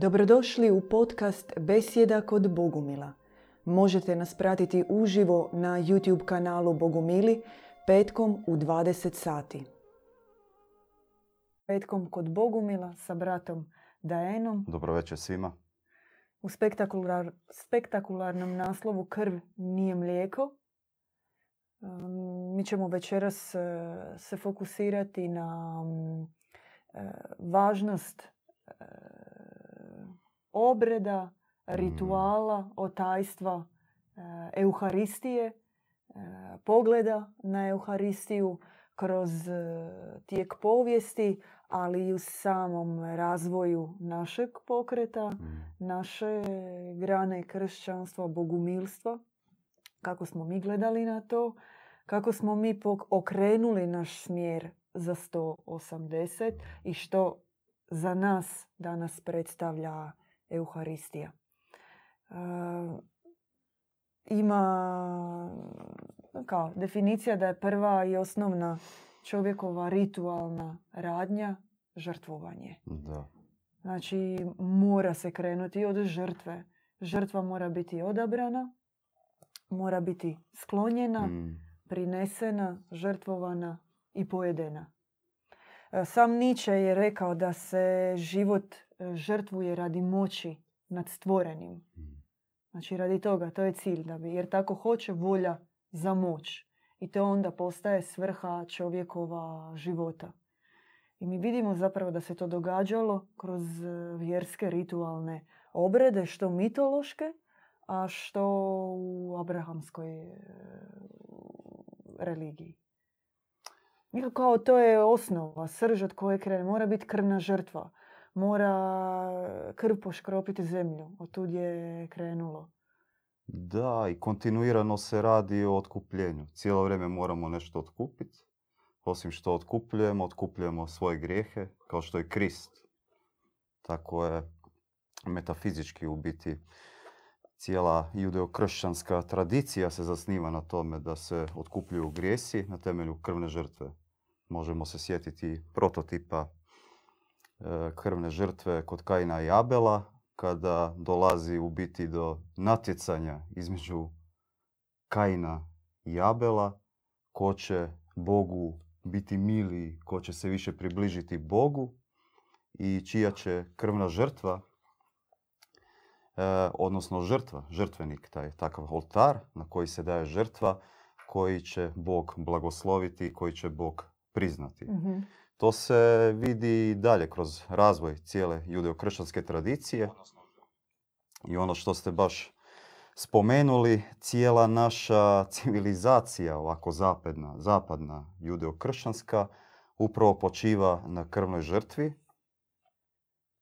Dobrodošli u podcast Besjeda kod Bogumila. Možete nas pratiti uživo na YouTube kanalu Bogumili petkom u 20 sati. Petkom kod Bogumila sa bratom Daenom Dobro večer svima. u spektakular, spektakularnom naslovu Krv nije mlijeko. Um, Mi ćemo večeras e, se fokusirati na mm, e, važnost e, obreda, rituala, otajstva, e, euharistije, e, pogleda na euharistiju kroz e, tijek povijesti, ali i u samom razvoju našeg pokreta, naše grane kršćanstva, bogumilstva, kako smo mi gledali na to, kako smo mi okrenuli naš smjer za 180 i što za nas danas predstavlja Euharistija. E, ima kao definicija da je prva i osnovna čovjekova ritualna radnja žrtvovanje. Da. Znači, mora se krenuti od žrtve. Žrtva mora biti odabrana, mora biti sklonjena, Mm. prinesena, žrtvovana i pojedena. E, Sam Nietzsche je rekao da se život žrtvuje radi moći nad stvorenim. Mm. Znači radi toga, to je cilj, da bi, jer tako hoće volja za moć. I to onda postaje svrha čovjekova života. I mi vidimo zapravo da se to događalo kroz e, vjerske ritualne obrede, što mitološke, a što u abrahamskoj e, religiji. Kao to je osnova, srž od koje krene. Mora biti krvna žrtva. Mora krv poškropiti zemlju. Od tud je krenulo. Da, i kontinuirano se radi o otkupljenju. Cijelo vrijeme moramo nešto otkupiti. Osim što otkupljujemo, otkupljujemo svoje grijehe, kao što je Krist. Tako je metafizički u biti cijela judeokršćanska tradicija se zasniva na tome da se otkupljuju grijesi na temelju krvne žrtve. Možemo se sjetiti prototipa krvne žrtve kod Kaina i Abela, kada dolazi u biti do natjecanja između Kaina i Abela, ko će Bogu biti miliji, ko će se više približiti Bogu i čija će krvna žrtva, e, odnosno žrtva, žrtvenik, taj takav oltar na koji se daje žrtva, koji će Bog blagosloviti, koji će Bog priznati. Mhm. To se vidi i dalje kroz razvoj cijele judeokršćanske tradicije. I ono što ste baš spomenuli, cijela naša civilizacija, ovako zapadna, zapadna judeokršćanska, upravo počiva na krvnoj žrtvi.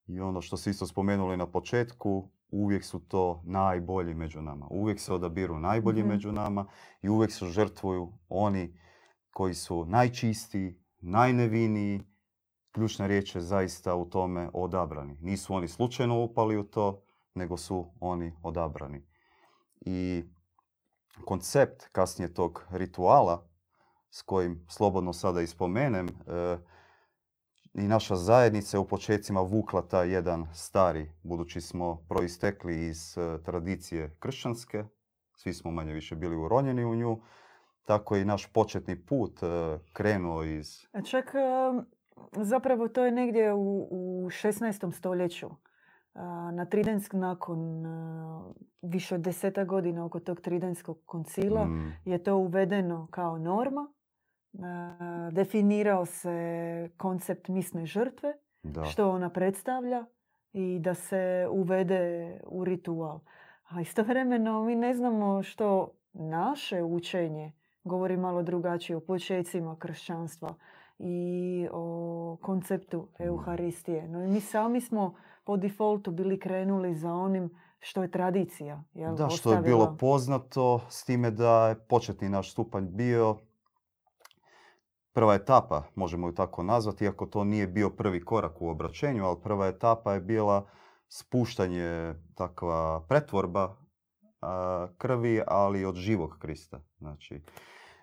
I ono što ste isto spomenuli na početku, uvijek su to najbolji među nama. Uvijek se odabiru najbolji Mhm. među nama i uvijek se žrtvuju oni koji su najčistiji, najneviniji. Ključna riječ je zaista u tome odabrani. Nisu oni slučajno upali u to, nego su oni odabrani. I koncept kasnije tog rituala, s kojim slobodno sada i spomenem, e, i naša zajednica je u početcima vukla taj jedan stari, budući smo proistekli iz e, tradicije kršćanske, svi smo manje više bili uronjeni u nju, tako i naš početni put e, krenuo iz... A Čak e, zapravo to je negdje u, u 16. stoljeću. Na Tridensk nakon više od deseta godina oko tog Tridenskog koncila Mm, je to uvedeno kao norma. Definirao se koncept misne žrtve, da. što ona predstavlja i da se uvede u ritual. A istovremeno mi ne znamo što naše učenje govori malo drugačije o počecima kršćanstva i o konceptu Euharistije. No i mi sami smo po defaultu bili krenuli za onim što je tradicija. Jel, Da, što je bilo poznato, s time da je početni naš stupanj bio prva etapa, možemo ju tako nazvati, iako to nije bio prvi korak u obraćenju, ali prva etapa je bila spuštanje, takva pretvorba krvi, ali od živog Krista. Znači,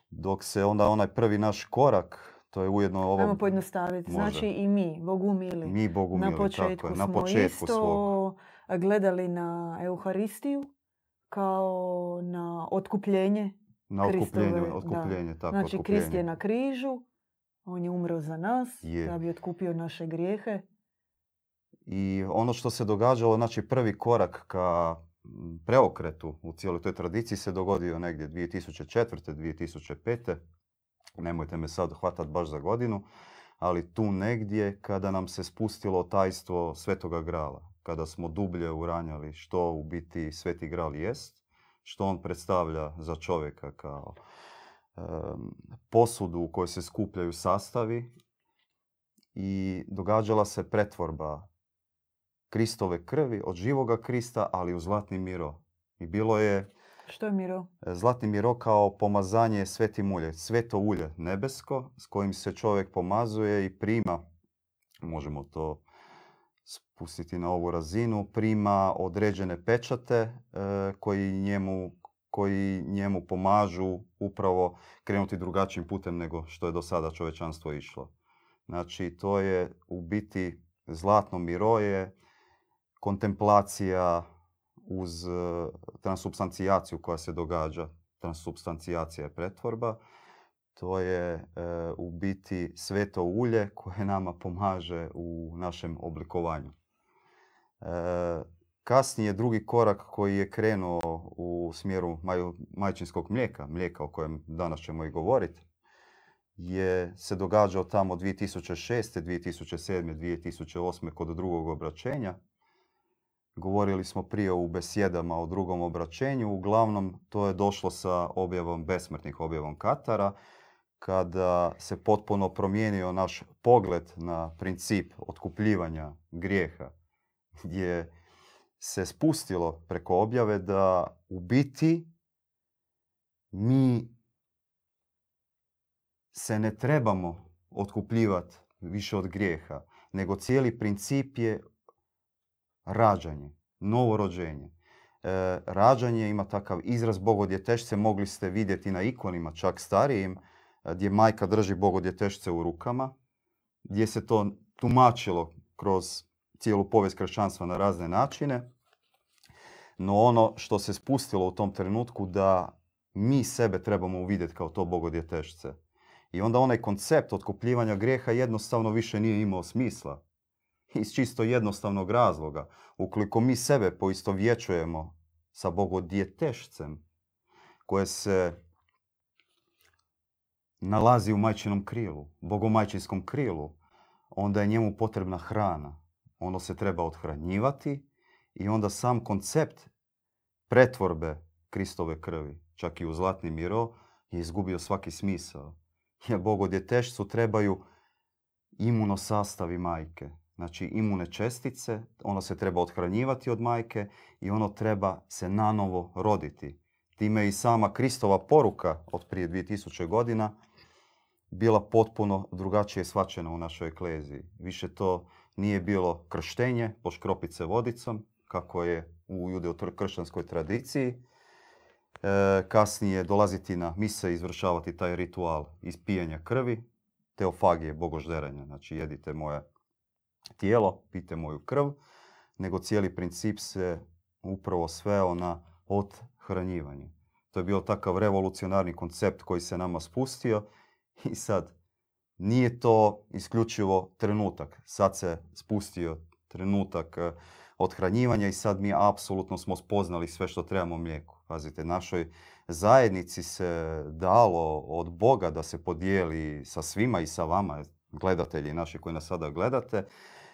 dok se onda onaj prvi naš korak To je ujedno ovo... Ajmo pojednostaviti. Može. Znači i mi, Bogu mili. Mi Bogu na mili, početku tako je, na smo početku isto svog. gledali na Euharistiju kao na otkupljenje. Na otkupljenje, Kristove, da. otkupljenje, tako, znači otkupljenje. Krist je na križu, on je umro za nas Je. da bi otkupio naše grijehe. I ono što se događalo, znači prvi korak ka preokretu u cijeloj toj tradiciji se dogodio negdje 2004. 2005. Nemojte me sad hvatat baš za godinu, ali tu negdje kada nam se spustilo tajstvo Svetoga Grala, kada smo dublje uranjali što u biti Sveti Gral jest, što on predstavlja za čovjeka kao em, posudu u kojoj se skupljaju sastavi i događala se pretvorba Kristove krvi od živoga Krista, ali u zlatni miro. I bilo je Što je Miro? e, zlatni miro kao pomazanje svetim ulje, sveto ulje nebesko s kojim se čovjek pomazuje i prima, možemo to spustiti na ovu razinu, prima određene pečate e, koji njemu koji njemu pomažu upravo krenuti drugačijim putem nego što je do sada čovječanstvo išlo. Znači, to je u biti zlatno miro je kontemplacija uz e, transubstancijaciju koja se događa. Transubstancijacija je pretvorba. To je e, u biti sveto ulje koje nama pomaže u našem oblikovanju. E, kasnije drugi korak koji je krenuo u smjeru majčinskog mlijeka, mlijeka o kojem danas ćemo i govoriti, je se događao tamo 2006. 2007. 2008. kod drugog obraćenja. Govorili smo prije u besjedama o drugom obraćenju. Uglavnom, to je došlo sa objavom besmrtnih, objavom Katara, kada se potpuno promijenio naš pogled na princip otkupljivanja grijeha, gdje se spustilo preko objave da u biti mi se ne trebamo otkupljivati više od grijeha, nego cijeli princip je rađanje, novorođenje. E, rađanje ima takav izraz bogodjetešce, mogli ste vidjeti na ikonima, čak starijim, e, gdje majka drži bogodjetešce u rukama, gdje se to tumačilo kroz cijelu povijest kršćanstva na razne načine. No ono što se spustilo u tom trenutku da mi sebe trebamo uvidjeti kao to bogodjetešce. I onda onaj koncept otkupljivanja grijeha jednostavno više nije imao smisla. Iz čisto jednostavnog razloga. Ukoliko mi sebe poistovjećujemo sa bogodjetešcem koje se nalazi u majčinom krilu, bogomajčinskom krilu, onda je njemu potrebna hrana. Ono se treba othranjivati i onda sam koncept pretvorbe Kristove krvi, čak i u zlatni miro, je izgubio svaki smisao. Jer bogodjetešcu trebaju imunosastavi majke. Znači imune čestice, ono se treba othranjivati od majke i ono treba se nanovo roditi. Time i sama Kristova poruka od prije 2000 godina bila potpuno drugačije shvaćena u našoj ekleziji. Više to nije bilo krštenje, poškropice vodicom, kako je u judeo-kršćanskoj tradiciji. E, kasnije dolaziti na mise i izvršavati taj ritual ispijanja krvi, teofagije, bogožderenja. Znači jedite moje tijelo, pijte moju krv, nego cijeli princip se upravo sveo na othranjivanje. To je bio takav revolucionarni koncept koji se nama spustio i sad nije to isključivo trenutak. Sad se spustio trenutak eh, othranjivanja i sad mi apsolutno smo spoznali sve što trebamo mlijeku. Pazite, našoj zajednici se dalo od Boga da se podijeli sa svima i sa vama, gledatelji naši koji nas sada gledate,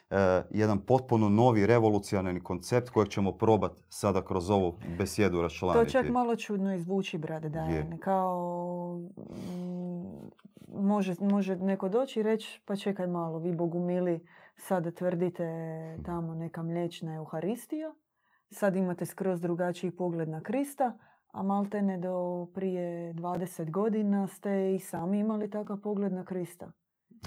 eh, jedan potpuno novi revolucionarni koncept kojeg ćemo probati sada kroz ovu besjedu To raščlaniti. čak malo čudno izvuči, brate Dajane. Kao, mm, može, može neko doći i reći, pa čekaj malo, vi Bogu mili, sad tvrdite tamo neka mliječna euharistija, sad imate skroz drugačiji pogled na Krista, a maltene do prije 20 godina ste i sami imali takav pogled na Krista.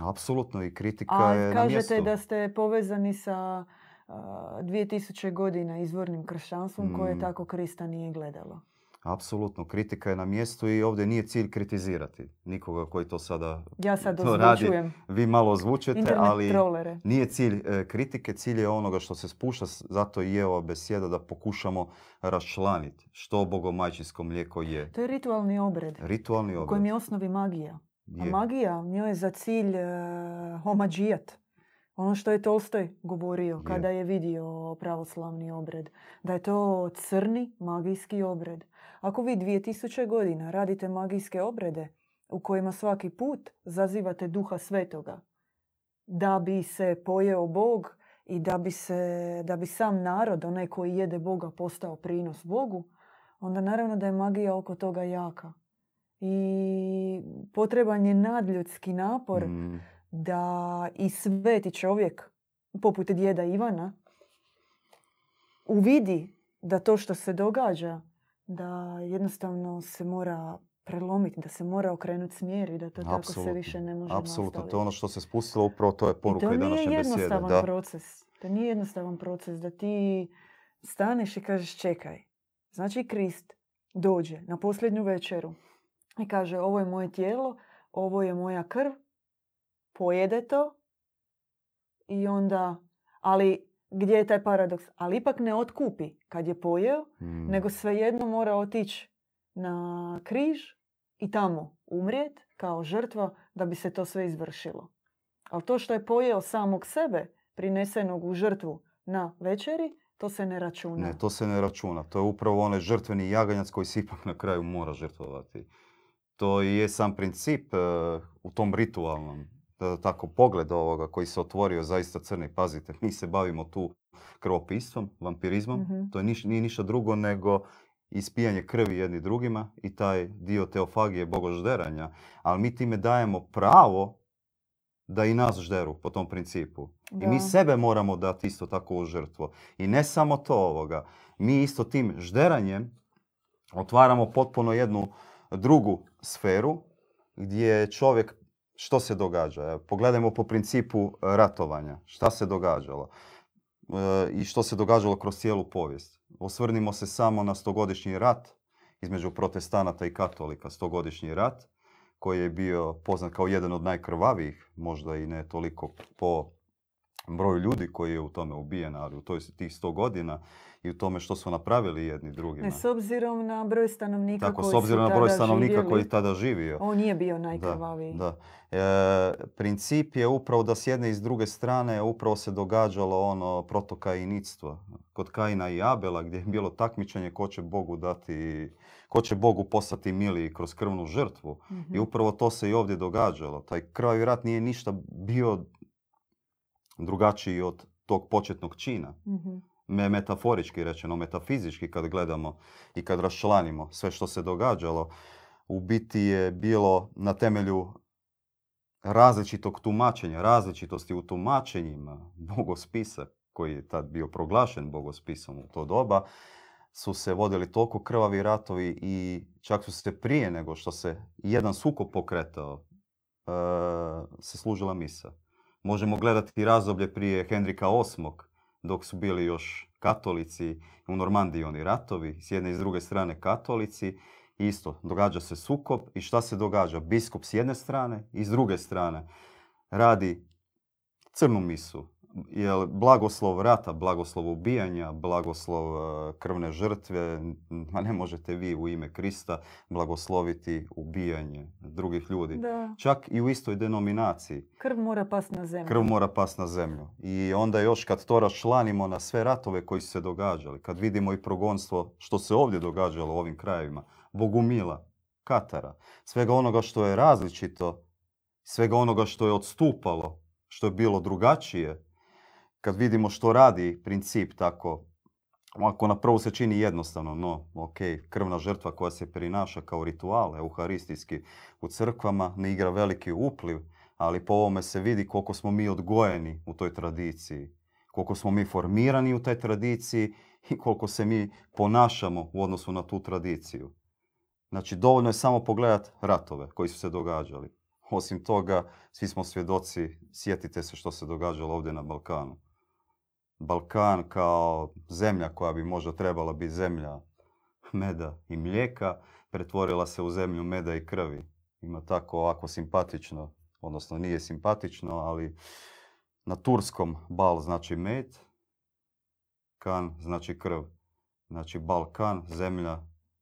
Apsolutno i kritika A je na kažete mjestu. da ste povezani sa a, 2000 godina izvornim kršćanstvom koje Mm. tako Krista nije gledalo. Apsolutno, kritika je na mjestu i ovdje nije cilj kritizirati nikoga koji to sada Ja sad to radi. Vi malo Internet ali trolere. nije cilj e, kritike, cilj je onoga što se spušta, zato i je ova besjeda da pokušamo raščlaniti što bogomajčinsko mlijeko je. To je ritualni obred Ritualni u obred. kojem je osnovi magija. A je. magija njoj je za cilj uh, omađijat. Ono što je Tolstoj govorio Je. kada je vidio pravoslavni obred. Da je to crni magijski obred. Ako vi 2000 godina radite magijske obrede u kojima svaki put zazivate duha svetoga da bi se pojeo Bog i da bi, se, da bi sam narod, onaj koji jede Boga, postao prinos Bogu, onda naravno da je magija oko toga jaka. I potreban je nadljudski napor Mm, da i sveti čovjek, poput djeda Ivana, uvidi da to što se događa, da jednostavno se mora prelomiti, da se mora okrenuti smjer i da to tako se više ne može Apsolutno, to nastaviti. je ono što se spustilo, upravo to je I poruka to i nije današnje besjede. jednostavan Da, proces. To nije jednostavan proces da ti staneš i kažeš čekaj. Znači Krist dođe na posljednju večeru i kaže ovo je moje tijelo, ovo je moja krv, pojede to i onda, ali gdje je taj paradoks? Ali ipak ne otkupi kad je pojeo, Mm, nego svejedno mora otići na križ i tamo umrijet kao žrtva da bi se to sve izvršilo. Ali to što je pojeo samog sebe, prinesenog u žrtvu na večeri, to se ne računa. Ne, to se ne računa. To je upravo onaj žrtveni jaganjac koji se ipak na kraju mora žrtvovati. To i je sam princip e, u tom ritualnom da tako pogled ovoga koji se otvorio zaista crni. Pazite, mi se bavimo tu krvopistvom, vampirizmom. Mhm. To je niš- nije ništa drugo nego ispijanje krvi jedni drugima i taj dio teofagije bogožderanja. Ali mi time dajemo pravo da i nas žderu po tom principu. I mi sebe moramo dati isto tako u žrtvo. I ne samo to ovoga. Mi isto tim žderanjem otvaramo potpuno jednu drugu sferu gdje čovjek, što se događa? Pogledajmo po principu e, ratovanja. Šta se događalo? E, I što se događalo kroz cijelu povijest. Osvrnimo se samo na stogodišnji rat između protestanata i katolika. Stogodišnji rat koji je bio poznat kao jedan od najkrvavijih, možda i ne toliko po broju ljudi koji je u tome ubijen, ali u toj, tih sto godina i u tome što su napravili jedni drugima. Ne, s obzirom na broj stanovnika Tako, koji s obzirom na broj stanovnika živjeli, koji je tada živio. On nije bio Da, najkrvaviji. da. E, princip je upravo da s jedne i s druge strane upravo se događalo ono protokainictvo. Kod Kaina i Abela gdje je bilo takmičenje ko će Bogu dati, ko će Bogu postati miliji kroz krvnu žrtvu. Mhm. I upravo to se i ovdje događalo. Taj krvavi rat nije ništa bio drugačiji od tog početnog čina. Mhm. Me- metaforički rečeno, metafizički kad gledamo i kad raščlanimo sve što se događalo, u biti je bilo na temelju različitog tumačenja, različitosti u tumačenjima bogospisa, koji je tad bio proglašen bogospisom u to doba, su se vodili toliko krvavi ratovi i čak su se prije nego što se jedan sukob pokretao, e, se služila misa. Možemo gledati razdoblje prije Henrika VIII, dok su bili još katolici u Normandiji oni ratovi, s jedne i s druge strane katolici, isto, događa se sukob i šta se događa? Biskup s jedne strane i s druge strane radi crnu misu. Jer blagoslov rata, blagoslov ubijanja, blagoslov e, krvne žrtve, ma ne možete vi u ime Krista blagosloviti ubijanje drugih ljudi. Da, Čak i u istoj denominaciji. krv mora pasti na zemlju. Krv mora past na zemlju. I onda još kad to raščlanimo na sve ratove koji su se događali, kad vidimo i progonstvo što se ovdje događalo u ovim krajevima, Bogumila, Katara, svega onoga što je različito, svega onoga što je odstupalo, što je bilo drugačije, kad vidimo što radi princip tako, ako na prvu se čini jednostavno, no, ok, krvna žrtva koja se prinaša kao ritual, euharistijski u crkvama, ne igra veliki upliv, ali po ovome se vidi koliko smo mi odgojeni u toj tradiciji, koliko smo mi formirani u toj tradiciji i koliko se mi ponašamo u odnosu na tu tradiciju. Znači, dovoljno je samo pogledati ratove koji su se događali. Osim toga, svi smo svjedoci, sjetite se što se događalo ovdje na Balkanu. Balkan kao zemlja koja bi možda trebala biti zemlja meda i mlijeka pretvorila se u zemlju meda i krvi. Ima tako ovako simpatično, odnosno nije simpatično, ali na turskom bal znači med, kan znači krv. Znači Balkan, zemlja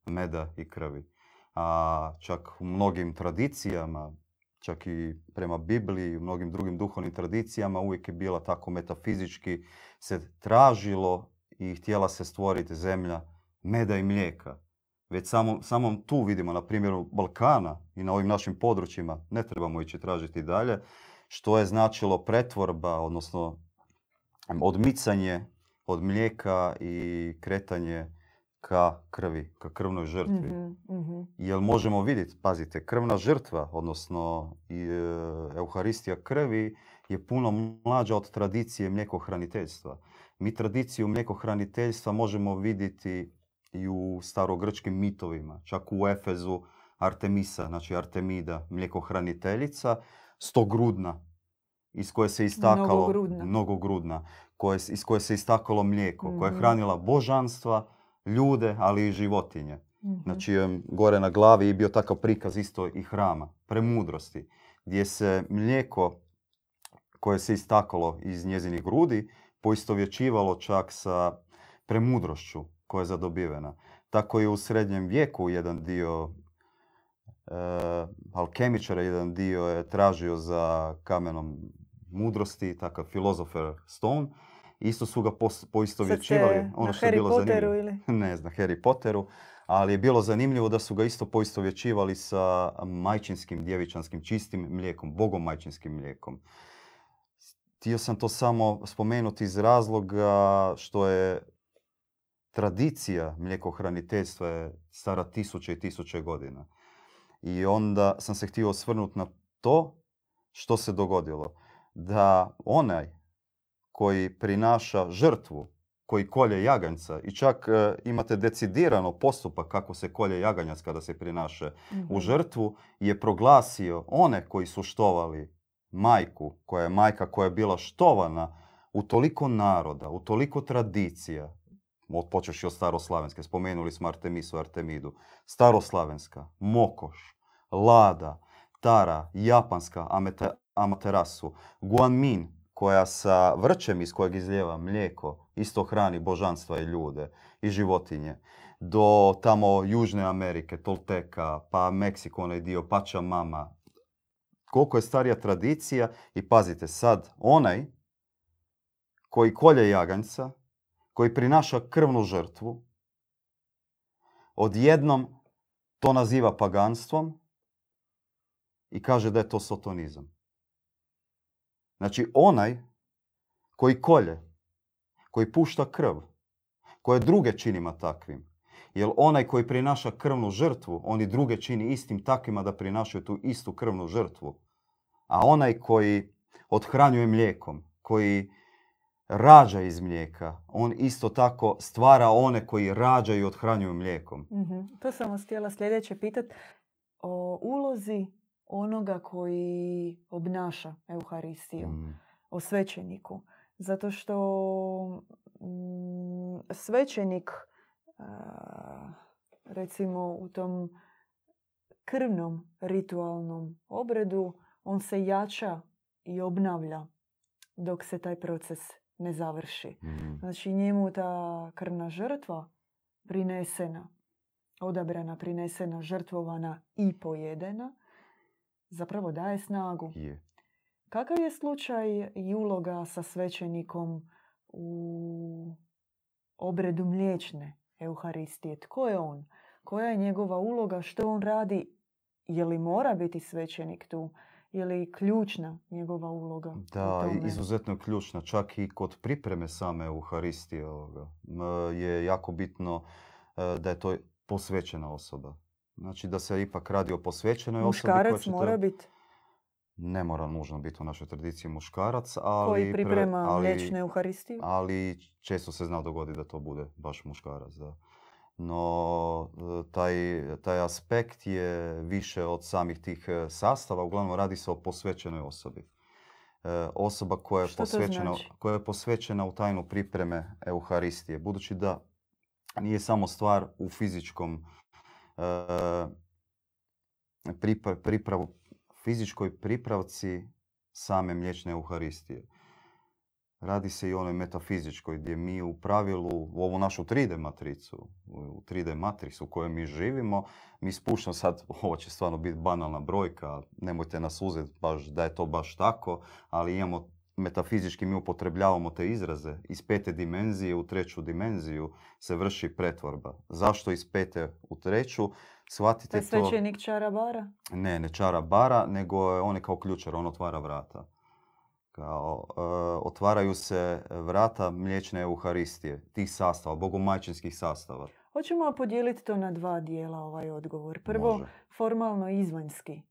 meda i krvi. A čak u mnogim tradicijama, čak i prema Bibliji i mnogim drugim duhovnim tradicijama uvijek je bila tako metafizički se tražilo i htjela se stvoriti zemlja meda i mlijeka. Već samo, samom tu vidimo na primjeru Balkana i na ovim našim područjima, ne trebamo ići tražiti dalje, što je značilo pretvorba, odnosno odmicanje od mlijeka i kretanje ka krvi, ka krvnoj žrtvi. Mhm, Jer možemo vidjeti, pazite, krvna žrtva, odnosno e, Euharistija krvi je puno mlađa od tradicije mlijekohraniteljstva. Mi tradiciju mlijekohraniteljstva možemo vidjeti i u starogrčkim mitovima. Čak u Efezu Artemisa, znači Artemida, mlijekohraniteljica, stogrudna, iz koje se istakalo... Mnogogrudna. Mnogogrudna, koje, iz koje se istakalo mlijeko, koja je Mhm. hranila božanstva, ljude, ali i životinje. Znači, em, gore na glavi je bio takav prikaz isto i hrama, premudrosti, gdje se mlijeko koje se istakalo iz njezinih grudi poistovjećivalo čak sa premudrošću koja je zadobivena. Tako je u srednjem vijeku jedan dio e, alkemičara, jedan dio je tražio za kamenom mudrosti, takav filozofer Stone. Isto su ga poistovjećivali. Ono što je bilo Potteru zanimljivo. ili? ne znam, Harry Potteru, ali je bilo zanimljivo da su ga isto poistovjećivali sa majčinskim, djevičanskim, čistim mlijekom, bogom majčinskim mlijekom. Htio sam to samo spomenuti iz razloga što je tradicija mlijekohraniteljstva je stara tisuće i tisuće godina. I onda sam se htio osvrnuti na to što se dogodilo. Da onaj koji prinaša žrtvu, koji kolje jaganjca i čak e, imate decidirano postupak kako se kolje jaganjac kada se prinaše Mhm. u žrtvu, je proglasio one koji su štovali majku, koja je majka koja je bila štovana u toliko naroda, u toliko tradicija, od počeši od staroslavenske, spomenuli smo Artemisu, Artemidu, staroslavenska, Mokoš, Lada, Tara, japanska Amete- Amaterasu, Guanmin, koja sa vrčem iz kojeg izlijeva mlijeko isto hrani božanstva i ljude i životinje, do tamo Južne Amerike, Tolteka, pa Meksiko, onaj dio, Mama. Koliko je starija tradicija i pazite sad, onaj koji kolje jaganjca, koji prinaša krvnu žrtvu, odjednom to naziva paganstvom i kaže da je to sotonizam. Znači onaj koji kolje, koji pušta krv, koje druge činima takvim. Jer onaj koji prinaša krvnu žrtvu, on i druge čini istim takvima da prinašaju tu istu krvnu žrtvu. A onaj koji othranjuje mlijekom, koji rađa iz mlijeka, on isto tako stvara one koji rađaju i othranjuju mlijekom. Mhm. To sam vas htjela sljedeće pitat o ulozi onoga koji obnaša Euharistiju, Mm. o svećeniku. Zato što mm, svećenik, recimo u tom krvnom ritualnom obredu, on se jača i obnavlja dok se taj proces ne završi. Mm. Znači njemu ta krvna žrtva prinesena, odabrana, prinesena, žrtvovana i pojedena, zapravo daje snagu. Je. Kakav je slučaj i uloga sa svećenikom u obredu mliječne Euharistije? Tko je on? Koja je njegova uloga? Što on radi? Je li mora biti svećenik tu? Je li ključna njegova uloga Da, izuzetno ključna. Čak i kod pripreme same Euharistije je jako bitno e, da je to posvećena osoba. Znači da se ipak radi o posvećenoj osobi Muškarac će to- mora biti Ne mora nužno biti u našoj tradiciji muškarac, ali... koji pre- priprema ali- mliječnu Euharistiju. ali često se zna dogoditi da to bude baš muškarac, da. No, e, taj, taj aspekt je više od samih tih e, sastava, uglavnom radi se o posvećenoj osobi. E, osoba koja je, posvećena, znači? koja je posvećena u tajnu pripreme Euharistije. Budući da nije samo stvar u fizičkom e, fizičkoj pripravci same mliječne euharistije. Radi se i o onoj metafizičkoj gdje mi u pravilu u ovu našu 3D matricu, u 3D matricu u kojoj mi živimo, mi spuštamo sad, ovo će stvarno biti banalna brojka, nemojte nas uzeti baš da je to baš tako, ali imamo metafizički mi upotrebljavamo te izraze. Iz pete dimenzije u treću dimenziju se vrši pretvorba. Zašto iz pete u treću? Shvatite to... svećenik čara bara? Ne, ne čara bara, nego on je kao ključar, on otvara vrata. Kao, e, otvaraju se vrata mliječne euharistije, tih sastava, bogomajčinskih sastava. Hoćemo podijeliti to na dva dijela ovaj odgovor. Prvo, formalno izvanjski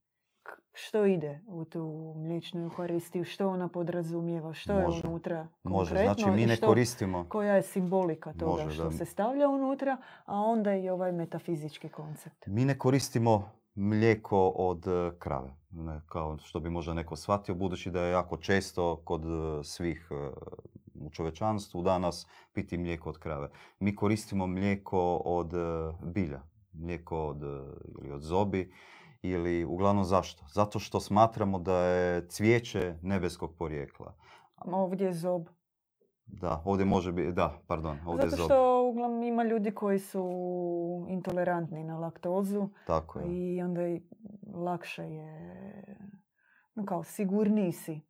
što ide u tu mliječnu euharistiju, što ona podrazumijeva, što je unutra Može, znači mi ne koristimo. Koja je simbolika toga što se stavlja unutra, a onda i ovaj metafizički koncept. Mi ne koristimo mlijeko od krave, ne, kao što bi možda neko shvatio, budući da je jako često kod svih u čovečanstvu danas piti mlijeko od krave. Mi koristimo mlijeko od bilja, mlijeko od, ili od zobi, ili uglavnom zašto? Zato što smatramo da je cvijeće nebeskog porijekla. Ovdje je zob. Da, ovdje može biti, da, pardon, ovdje Zato što uglavnom ima ljudi koji su intolerantni na laktozu. Tako je. I onda i lakše je, no kao sigurniji si.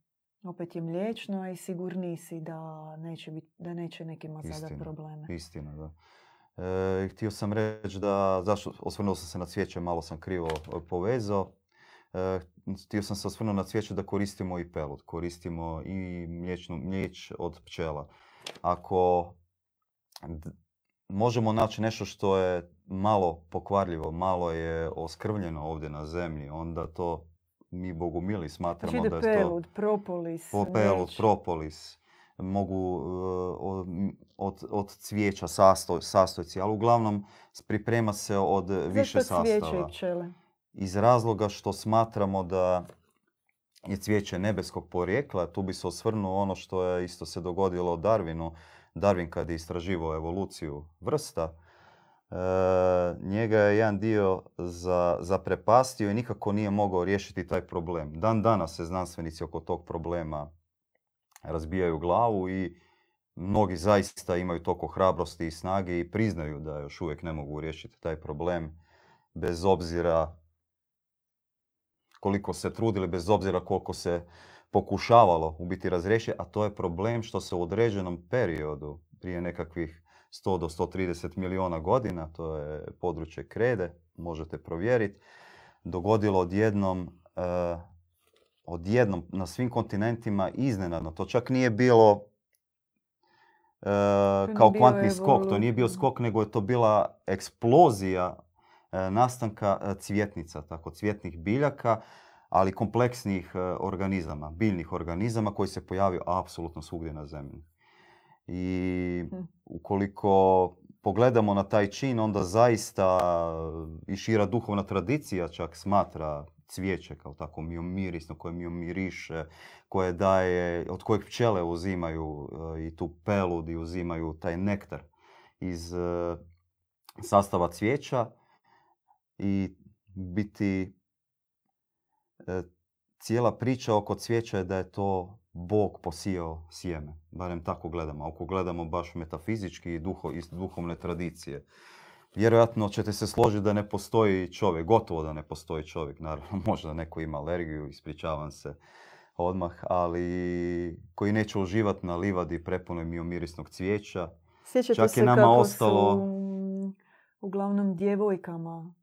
Opet je mliječno, a i sigurniji si da neće, biti, da neće nekima zadati probleme. Istina, da. E, htio sam reći da, zašto, osvrnuo sam se na cvijeće, malo sam krivo e, povezao. E, htio sam se osvrnuo na cvijeće da koristimo i pelud, koristimo i mliječnu, mlijeć od pčela. Ako možemo naći nešto što je malo pokvarljivo, malo je oskrvljeno ovdje na zemlji, onda to mi bogumili smatramo znači da je to... pelud, propolis, pelud, propolis mogu e, od, od cvijeća sastoj, sastojci, ali uglavnom priprema se od više sastava. i pčele? Iz razloga što smatramo da je cvijeće nebeskog porijekla, tu bi se osvrnuo ono što je isto se dogodilo Darwinu. Darwin kad je istraživao evoluciju vrsta, e, njega je jedan dio za, zaprepastio i nikako nije mogao riješiti taj problem. Dan danas se znanstvenici oko tog problema razbijaju glavu i mnogi zaista imaju toliko hrabrosti i snage i priznaju da još uvijek ne mogu riješiti taj problem bez obzira koliko se trudili, bez obzira koliko se pokušavalo u biti razriješiti, a to je problem što se u određenom periodu, prije nekakvih 100 do 130 milijuna godina, to je područje krede, možete provjeriti, dogodilo odjednom e, odjednom na svim kontinentima iznenadno. To čak nije bilo e, kao kvantni skok. To nije bio skok, nego je to bila eksplozija e, nastanka e, cvjetnica, tako cvjetnih biljaka, ali kompleksnih organizama, biljnih organizama koji se pojavio apsolutno svugdje na zemlji. I hm. ukoliko pogledamo na taj čin, onda zaista i šira duhovna tradicija čak smatra cvijeće kao tako mirisno, koje miriše, koje daje, od kojeg pčele uzimaju e, i tu pelud i uzimaju taj nektar iz e, sastava cvijeća i biti e, cijela priča oko cvijeća je da je to Bog posijao sjeme. Barem tako gledamo. Ako gledamo baš metafizički i duho, iz duhovne tradicije vjerojatno ćete se složiti da ne postoji čovjek, gotovo da ne postoji čovjek, naravno možda neko ima alergiju, ispričavam se odmah, ali koji neće uživati na livadi prepunoj miomirisnog cvijeća. Sjećate Čak se je nama kako ostalo... su uglavnom djevojkama,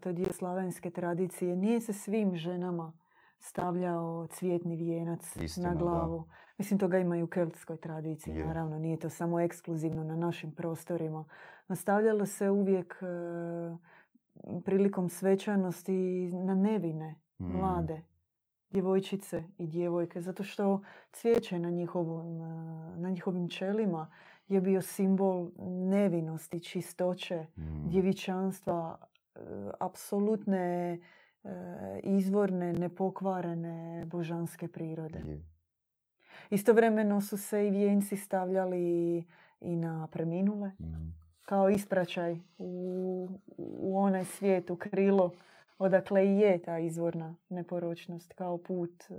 to je dio slavenske tradicije, nije se svim ženama stavljao cvijetni vijenac na glavu. Mislim, toga ima i u keltskoj tradiciji, naravno. Nije to samo ekskluzivno na našim prostorima. Nastavljalo se uvijek e, prilikom svečanosti na nevine, mm. mlade, djevojčice i djevojke. Zato što cvijeće na, njihovom, e, na njihovim čelima je bio simbol nevinosti, čistoće, mm. djevičanstva, e, apsolutne izvorne, nepokvarene božanske prirode. Istovremeno su se i vijenci stavljali i na preminule. Mm. Kao ispraćaj u, u onaj svijet, u krilo, odakle i je ta izvorna neporočnost, kao put, e,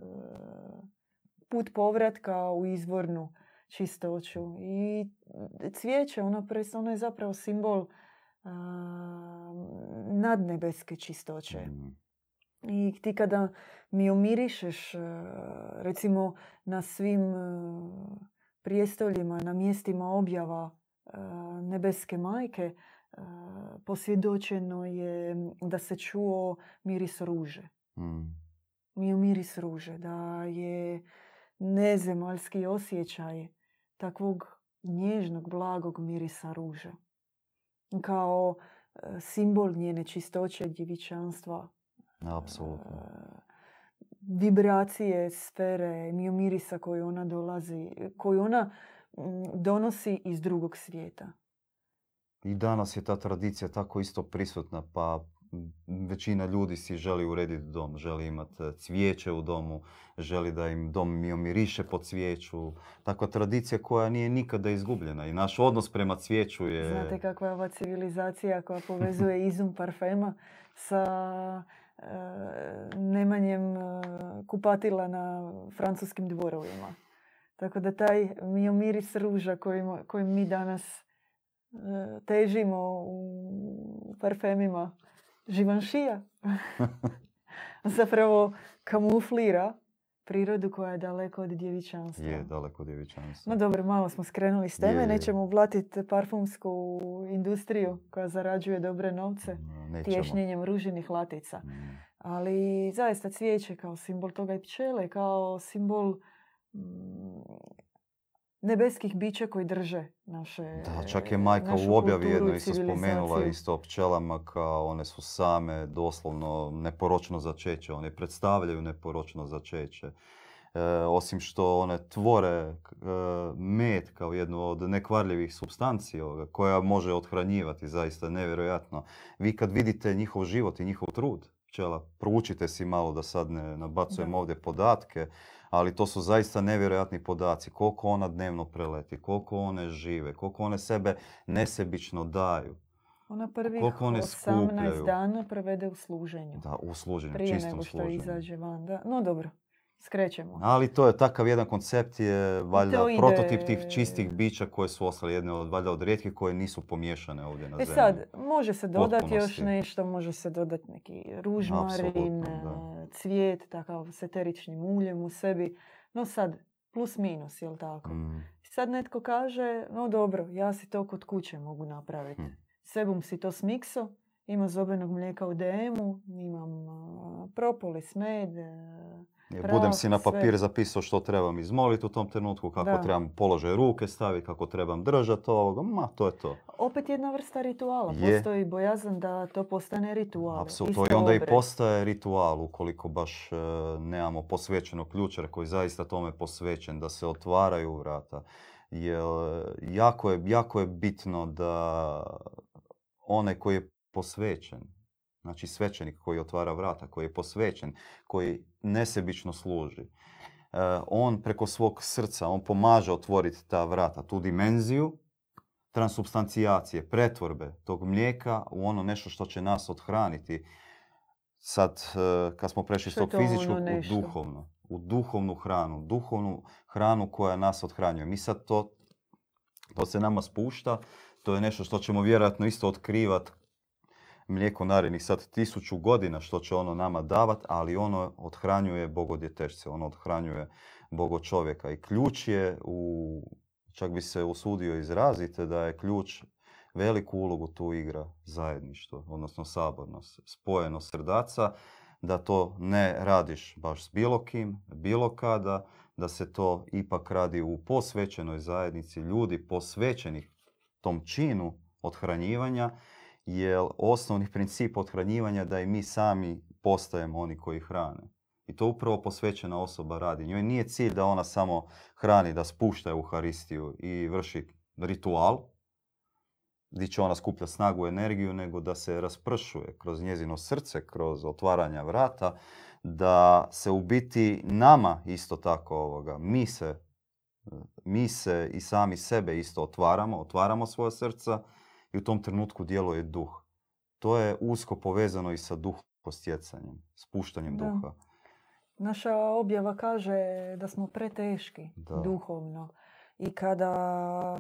put povratka u izvornu čistoću. I cvijeće, ono, ono je zapravo simbol nadnebeske čistoće. Mm. I ti kada mi umirišeš, recimo na svim prijestoljima, na mjestima objava nebeske majke, posvjedočeno je da se čuo miris ruže. Mm. Mi miris ruže, da je nezemaljski osjećaj takvog nježnog, blagog mirisa ruže. Kao e, simbol njene čistoće, djevičanstva. Apsolutno. E, vibracije, sfere, mirisa koju ona dolazi, koju ona donosi iz drugog svijeta. I danas je ta tradicija tako isto prisutna, pa većina ljudi si želi urediti dom, želi imati e, cvijeće u domu, želi da im dom miriše po cvijeću. Takva tradicija koja nije nikada izgubljena i naš odnos prema cvijeću je... Znate kakva je ova civilizacija koja povezuje izum parfema sa e, nemanjem e, kupatila na francuskim dvorovima. Tako da taj miris ruža kojim, kojim mi danas težimo u parfemima živanšija zapravo kamuflira prirodu koja je daleko od djevičanstva. Je, daleko od djevičanstva. No dobro, malo smo skrenuli s teme. Nećemo vlatiti parfumsku industriju koja zarađuje dobre novce no, tješnjenjem ružinih latica. Mm. Ali zaista cvijeće kao simbol toga i pčele, kao simbol nebeskih bića koji drže naše Da, čak je majka u objavi jedno isto spomenula isto o pčelama kao one su same doslovno neporočno začeće. One predstavljaju neporočno začeće. E, osim što one tvore e, med kao jednu od nekvarljivih substanci koja može othranjivati, zaista nevjerojatno. Vi kad vidite njihov život i njihov trud, pčela, proučite si malo da sad ne nabacujem ovdje podatke, ali to su zaista nevjerojatni podaci. Koliko ona dnevno preleti, koliko one žive, koliko one sebe nesebično daju. Ona prvih koliko one 18 dana provede u služenju. Da, u služenju, Prije čistom nego što služenju. izađe van. Da. No dobro, skrećemo. Ali to je takav jedan koncept je valjda ide... prototip tih čistih bića koje su ostale jedne od valjda od rijetkih koje nisu pomiješane ovdje na e zemlji. sad, može se dodati još nešto, može se dodati neki ružmarin, cvijet, takav s eteričnim uljem u sebi. No sad, plus minus, jel tako? Mm. Sad netko kaže, no dobro, ja si to kod kuće mogu napraviti. Mm. Sebum si to smikso, ima zobenog mlijeka u DM-u, imam uh, propolis, med, budem si na papir zapisao što trebam izmoliti u tom trenutku, kako trebam položaj ruke staviti, kako trebam držati ovoga, ma to je to. Opet jedna vrsta rituala. Je. Postoji bojazan da to postane ritual. Apsolutno. I onda i postaje ritual ukoliko baš e, nemamo posvećenog ključara koji zaista tome posvećen, da se otvaraju vrata. Jer jako je, jako je bitno da onaj koji je posvećen, Znači svećenik koji otvara vrata, koji je posvećen, koji nesebično služi. E, on preko svog srca, on pomaže otvoriti ta vrata, tu dimenziju transubstancijacije, pretvorbe tog mlijeka u ono nešto što će nas odhraniti. Sad, e, kad smo prešli s tog fizičkog ono u duhovno, u duhovnu hranu, duhovnu hranu koja nas odhranjuje. Mi sad to, to se nama spušta, to je nešto što ćemo vjerojatno isto otkrivati mlijeko narednih sad tisuću godina što će ono nama davat, ali ono odhranjuje bogodjetešce, ono odhranjuje bogo čovjeka. I ključ je, u, čak bi se usudio izraziti, da je ključ veliku ulogu tu igra zajedništvo, odnosno sabornost, spojeno srdaca, da to ne radiš baš s bilo kim, bilo kada, da se to ipak radi u posvećenoj zajednici ljudi posvećenih tom činu odhranjivanja jer osnovni princip odhranjivanja da i mi sami postajemo oni koji hrane. I to upravo posvećena osoba radi. Njoj nije cilj da ona samo hrani, da spušta Euharistiju i vrši ritual, gdje će ona skuplja snagu i energiju, nego da se raspršuje kroz njezino srce, kroz otvaranja vrata, da se u biti nama isto tako ovoga, mi se, mi se i sami sebe isto otvaramo, otvaramo svoja srca, i u tom trenutku djeluje duh. To je usko povezano i sa duhostjecanjem, spuštanjem Da. duha. Naša objava kaže da smo preteški Da. duhovno i kada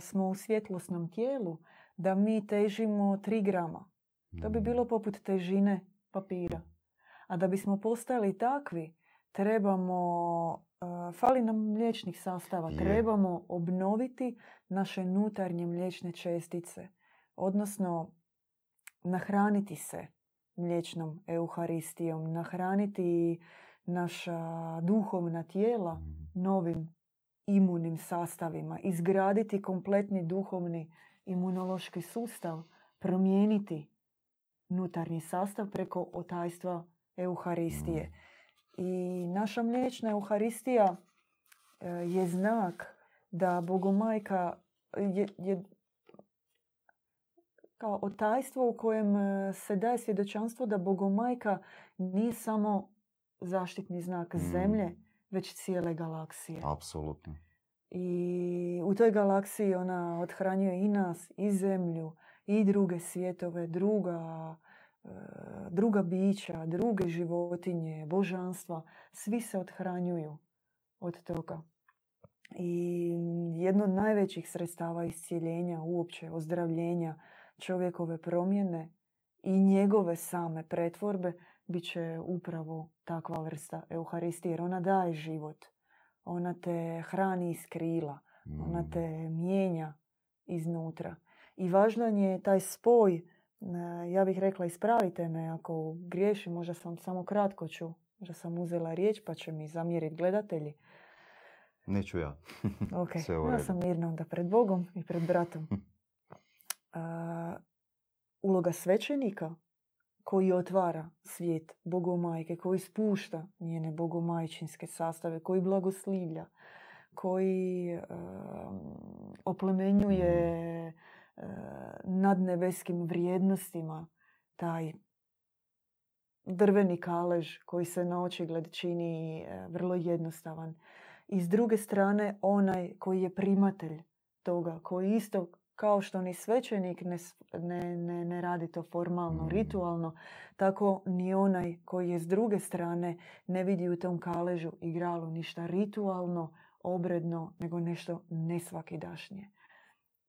smo u svjetlosnom tijelu da mi težimo 3 grama. To bi Mm. bilo poput težine papira. A da bismo postali takvi, trebamo, uh, fali nam mliječnih sastava, Je. trebamo obnoviti naše unutarnje mliječne čestice, odnosno nahraniti se mliječnom euharistijom, nahraniti naša duhovna tijela Mm. novim imunim sastavima, izgraditi kompletni duhovni imunološki sustav, promijeniti unutarnji sastav preko otajstva Euharistije. I naša mliječna Euharistija e, je znak da Bogomajka je, je kao otajstvo u kojem e, se daje svjedočanstvo da Bogomajka nije samo zaštitni znak Mm. zemlje, već cijele galaksije. Apsolutno. I u toj galaksiji ona odhranjuje i nas, i zemlju, i druge svjetove, druga, e, druga bića, druge životinje, božanstva. Svi se odhranjuju od toga. I jedno od najvećih sredstava iscijeljenja, uopće ozdravljenja čovjekove promjene i njegove same pretvorbe bit će upravo takva vrsta Euharistije, jer ona daje život. Ona te hrani iz krila, ona Mm. te mijenja iznutra. I važan je taj spoj, e, ja bih rekla ispravite me ako griješim, možda sam samo kratko ću, možda sam uzela riječ pa će mi zamjeriti gledatelji. Neću ja. Ok, ja sam mirna onda pred Bogom i pred bratom. Uloga svećenika koji otvara svijet bogomajke, koji spušta njene bogomajčinske sastave, koji blagoslivlja, koji em, oplemenjuje e, nad vrijednostima taj drveni kalež koji se na očigled čini vrlo jednostavan. I s druge strane onaj koji je primatelj toga, koji isto kao što ni svećenik ne, ne, ne, ne radi to formalno, Mm. ritualno, tako ni onaj koji je s druge strane ne vidi u tom kaležu i gralu ništa ritualno, obredno, nego nešto nesvakidašnje.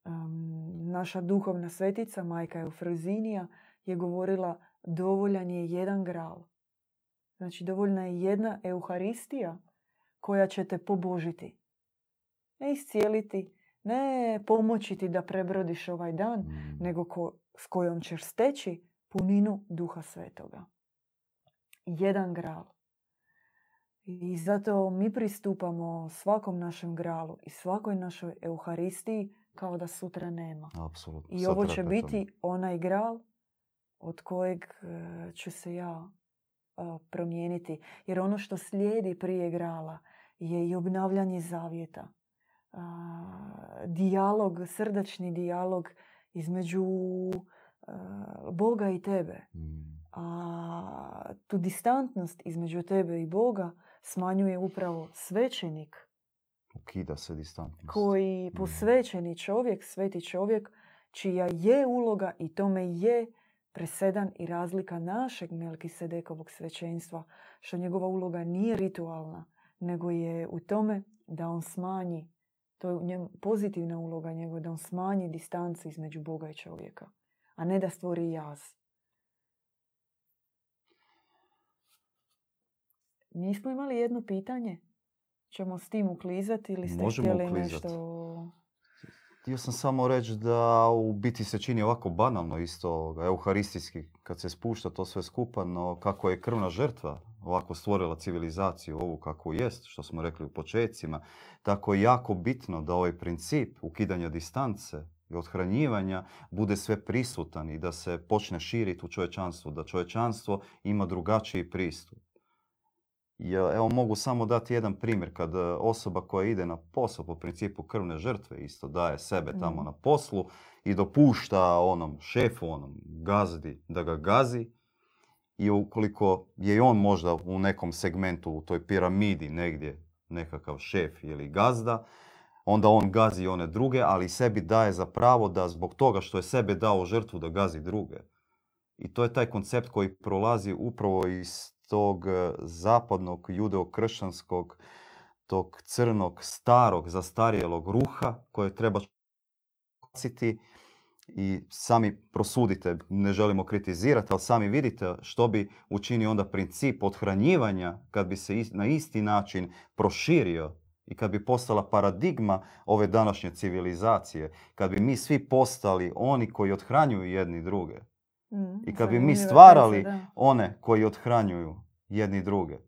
Um, naša duhovna svetica, majka Eufrozinija, je govorila dovoljan je jedan gral. Znači dovoljna je jedna Euharistija koja će te pobožiti. Ne iscijeliti, ne pomoći ti da prebrodiš ovaj dan, Mm. nego ko, s kojom ćeš steći puninu Duha Svetoga. Jedan gral. I zato mi pristupamo svakom našem gralu i svakoj našoj Euharistiji kao da sutra nema. Apsolutno. I ovo će biti onaj gral od kojeg e, ću se ja e, promijeniti. Jer ono što slijedi prije grala je i obnavljanje zavjeta. Dijalog, srdačni dijalog između Boga i tebe. Mm. A tu distantnost između tebe i Boga smanjuje upravo svećenik Ukida se distantnost. koji Mm. posvećeni čovjek, sveti čovjek, čija je uloga i tome je presedan i razlika našeg Melkisedekovog svećenstva, što njegova uloga nije ritualna, nego je u tome da on smanji, to je u njemu pozitivna uloga njegova, da on smanji distancu između Boga i čovjeka, a ne da stvori jaz. Nismo imali jedno pitanje? Ćemo s tim uklizati ili ste Možemo htjeli uklizat. nešto... Htio sam samo reći da u biti se čini ovako banalno isto euharistijski kad se spušta to sve skupa, no kako je krvna žrtva ovako stvorila civilizaciju ovu kakvu jest, što smo rekli u početcima, tako je jako bitno da ovaj princip ukidanja distance i odhranjivanja bude sve prisutan i da se počne širiti u čovječanstvu, da čovječanstvo ima drugačiji pristup. Ja, evo mogu samo dati jedan primjer kad e, osoba koja ide na posao po principu krvne žrtve isto daje sebe tamo Mhm. na poslu i dopušta onom šefu, onom gazdi da ga gazi i ukoliko je on možda u nekom segmentu u toj piramidi negdje nekakav šef ili gazda, onda on gazi one druge, ali sebi daje za pravo da zbog toga što je sebe dao žrtvu da gazi druge. I to je taj koncept koji prolazi upravo iz tog e, zapadnog judeokršćanskog, tog crnog, starog, zastarjelog ruha koje treba baciti i sami prosudite, ne želimo kritizirati, ali sami vidite što bi učinio onda princip odhranjivanja kad bi se na isti način proširio i kad bi postala paradigma ove današnje civilizacije, kad bi mi svi postali oni koji odhranjuju jedni druge. Mm, I kad bi mi stvarali da. one koji odhranjuju jedni druge.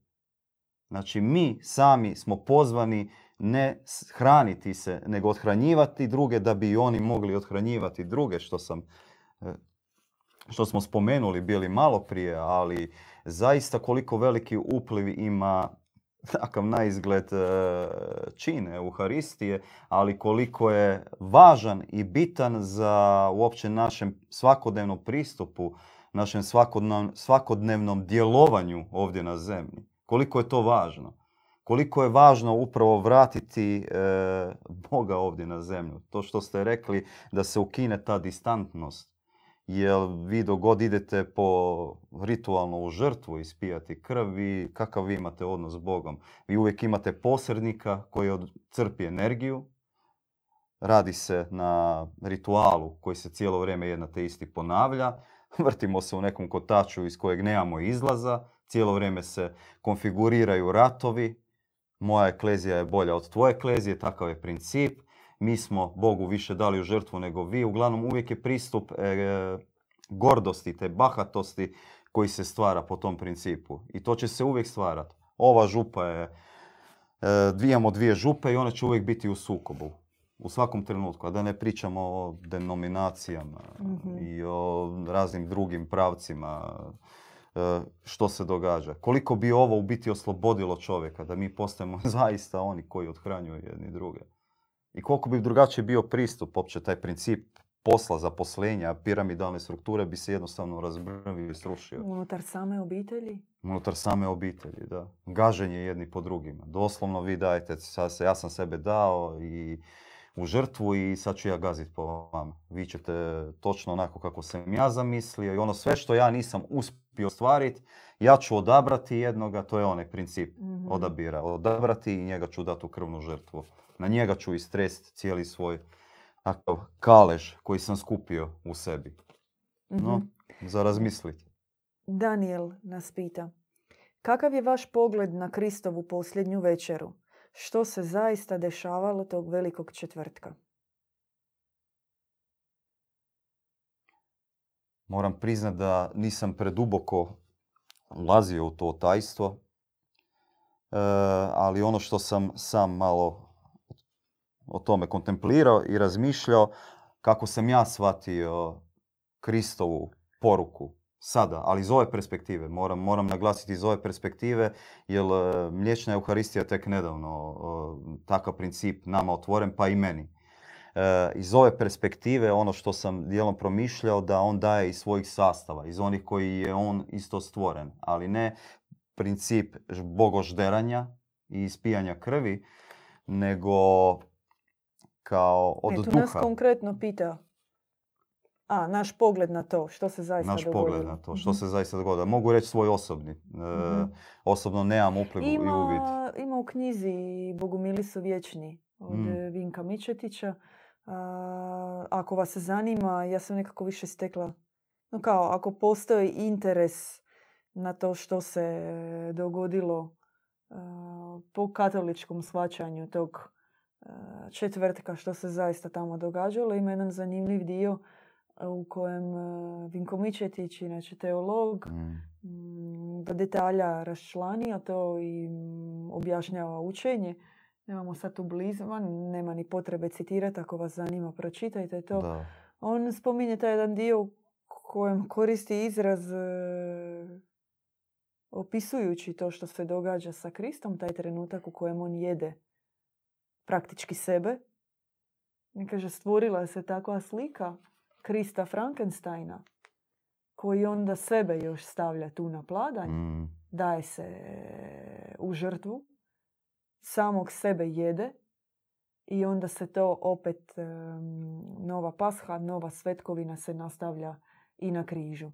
Znači mi sami smo pozvani ne hraniti se, nego odhranjivati druge da bi oni mogli odhranjivati druge, što sam e, što smo spomenuli bili malo prije, ali zaista koliko veliki upliv ima takav na izgled e, čin Euharistije, ali koliko je važan i bitan za uopće našem svakodnevnom pristupu, našem svakodnevnom, svakodnevnom djelovanju ovdje na zemlji. Koliko je to važno. Koliko je važno upravo vratiti e, Boga ovdje na zemlju. To što ste rekli da se ukine ta distantnost. Jer vi dok god idete po ritualno u žrtvu ispijati krv, vi, kakav vi imate odnos s Bogom? Vi uvijek imate posrednika koji crpi energiju, radi se na ritualu koji se cijelo vrijeme jedna te isti ponavlja, vrtimo se u nekom kotaču iz kojeg nemamo izlaza, cijelo vrijeme se konfiguriraju ratovi, moja eklezija je bolja od tvoje eklezije, takav je princip, mi smo Bogu više dali u žrtvu nego vi, uglavnom uvijek je pristup e, gordosti, te bahatosti koji se stvara po tom principu. I to će se uvijek stvarati. Ova župa je, e, imamo dvije župe i one će uvijek biti u sukobu. U svakom trenutku, a da ne pričamo o denominacijama Mhm. i o raznim drugim pravcima što se događa. Koliko bi ovo u biti oslobodilo čovjeka, da mi postajemo zaista oni koji odhranjuju jedni druge. I koliko bi drugačiji bio pristup, opće taj princip posla, zaposlenja, piramidalne strukture bi se jednostavno razbrvio i srušio. Unutar same obitelji? Unutar same obitelji, da. Gaženje jedni po drugima. Doslovno vi dajete, sad se, ja sam sebe dao i u žrtvu i sad ću ja gaziti po vama. Vi ćete točno onako kako sam ja zamislio i ono sve što ja nisam uspio ostvariti, ja ću odabrati jednoga, to je onaj princip Mhm. odabira. Odabrati i njega ću dati u krvnu žrtvu. Na njega ću istrest cijeli svoj takav kalež koji sam skupio u sebi. No, Mhm. za razmisliti. Daniel nas pita. Kakav je vaš pogled na Kristovu posljednju večeru? Što se zaista dešavalo tog velikog četvrtka? Moram priznat da nisam preduboko ulazio u to tajstvo, e, ali ono što sam sam malo o tome kontemplirao i razmišljao, kako sam ja shvatio Kristovu poruku sada, ali iz ove perspektive, moram, moram naglasiti iz ove perspektive, jer e, mliječna Euharistija tek nedavno e, takav princip nama otvoren, pa i meni. E, iz ove perspektive, ono što sam dijelom promišljao, da on daje iz svojih sastava, iz onih koji je on isto stvoren, ali ne princip bogožderanja i ispijanja krvi, nego kao od E, tu nas konkretno pita. A, naš pogled na to, što se zaista Naš dogodilo. pogled na to, što Mhm. se zaista dogodilo. Mogu reći svoj osobni. E, Mhm. Osobno nemam upliv i uvid. Ima, ima u knjizi Bogumili su vječni od Mm. e, Vinka Mičetića. Ako vas zanima, ja sam nekako više stekla, no kao, ako postoji interes na to što se dogodilo po katoličkom shvaćanju tog četvrtka, što se zaista tamo događalo, ima jedan zanimljiv dio u kojem Vinko Mičetić, inače teolog, Mm. do detalja raščlanio to i objašnjava učenje. Nemamo sad tu blizu, ma nema ni potrebe citirati, ako vas zanima pročitajte to. Da. On spominje taj jedan dio u kojem koristi izraz e, opisujući to što se događa sa Kristom, taj trenutak u kojem on jede praktički sebe. I kaže, stvorila se takva slika Krista Frankensteina, koji onda sebe još stavlja tu na pladanj, Mm. daje se u žrtvu, samog sebe jede i onda se to opet nova pasha, nova svetkovina se nastavlja i na križu.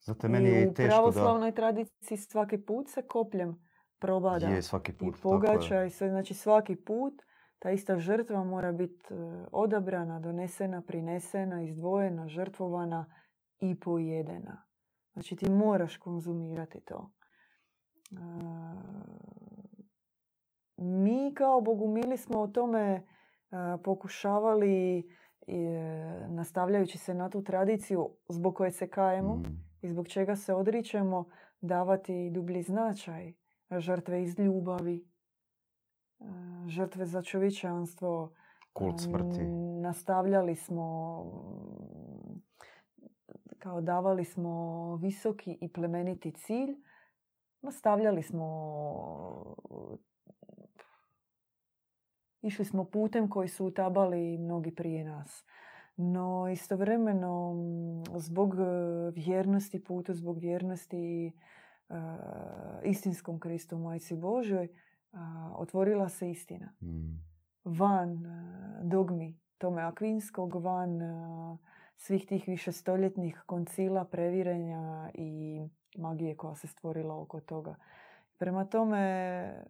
Zato meni je I u teško pravoslavnoj tradiciji svaki put se kopljem probada Je, svaki put, i pogača je. i sve. Znači svaki put ta ista žrtva mora biti e, odabrana, donesena, prinesena, izdvojena, žrtvovana i pojedena. Znači ti moraš konzumirati to. Mi kao bogumili smo o tome e, pokušavali, e, nastavljajući se na tu tradiciju zbog koje se kajemo Mm, i zbog čega se odričemo, davati dublji značaj. Žrtve iz ljubavi, e, žrtve za čovječanstvo. Kult smrti. Nastavljali smo, kao davali smo visoki i plemeniti cilj. Nastavljali smo, išli smo putem koji su utabali mnogi prije nas. No istovremeno zbog e, vjernosti putu, zbog vjernosti e, istinskom Kristu Majci Božoj, a, otvorila se istina. mm. Van e, dogmi Tome Akvinskog, van e, svih tih višestoljetnih koncila, previrenja i magije koja se stvorila oko toga. Prema tome, e,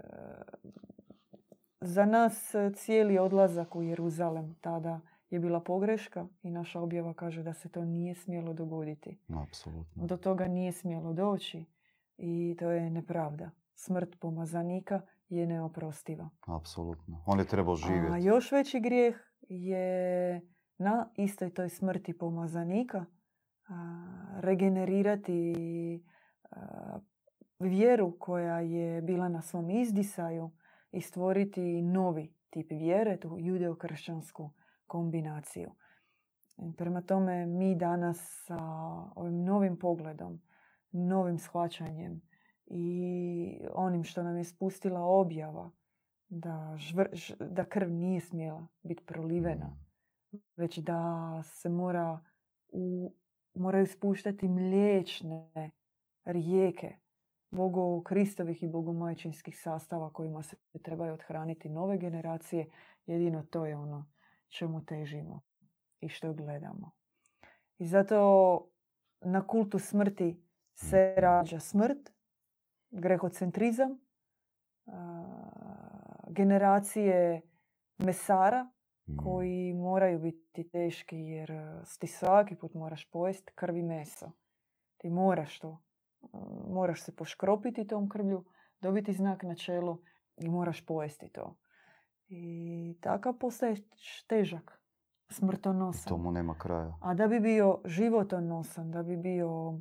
za nas e, cijeli odlazak u Jeruzalem tada je bila pogreška i naša objava kaže da se to nije smjelo dogoditi. Apsolutno. Do toga nije smjelo doći i to je nepravda. Smrt pomazanika je neoprostiva. Apsolutno. On je trebao A živjeti. još veći grijeh je na istoj toj smrti pomazanika a, regenerirati a, vjeru koja je bila na svom izdisaju i stvoriti novi tip vjere, tu judeo-kršćansku kombinaciju. Prema tome mi danas sa ovim novim pogledom, novim shvaćanjem i onim što nam je spustila objava da, žvr- ž- da krv nije smjela biti prolivena, Mm. već da se mora u, moraju spuštati mliječne rijeke Bogu Kristovih i Bogomajčinskih sastava kojima se trebaju odhraniti nove generacije. Jedino to je ono čemu težimo i što gledamo. I zato na kultu smrti se rađa smrt, grehocentrizam, generacije mesara Mm. koji moraju biti teški jer ti svaki put moraš pojesti krv i meso. Ti moraš to. Moraš se poškropiti tom krvlju, dobiti znak na čelu i moraš pojesti to. I takav postaješ težak, smrtonosan. Tomu nema kraja. A da bi bio životonosan, da bi bio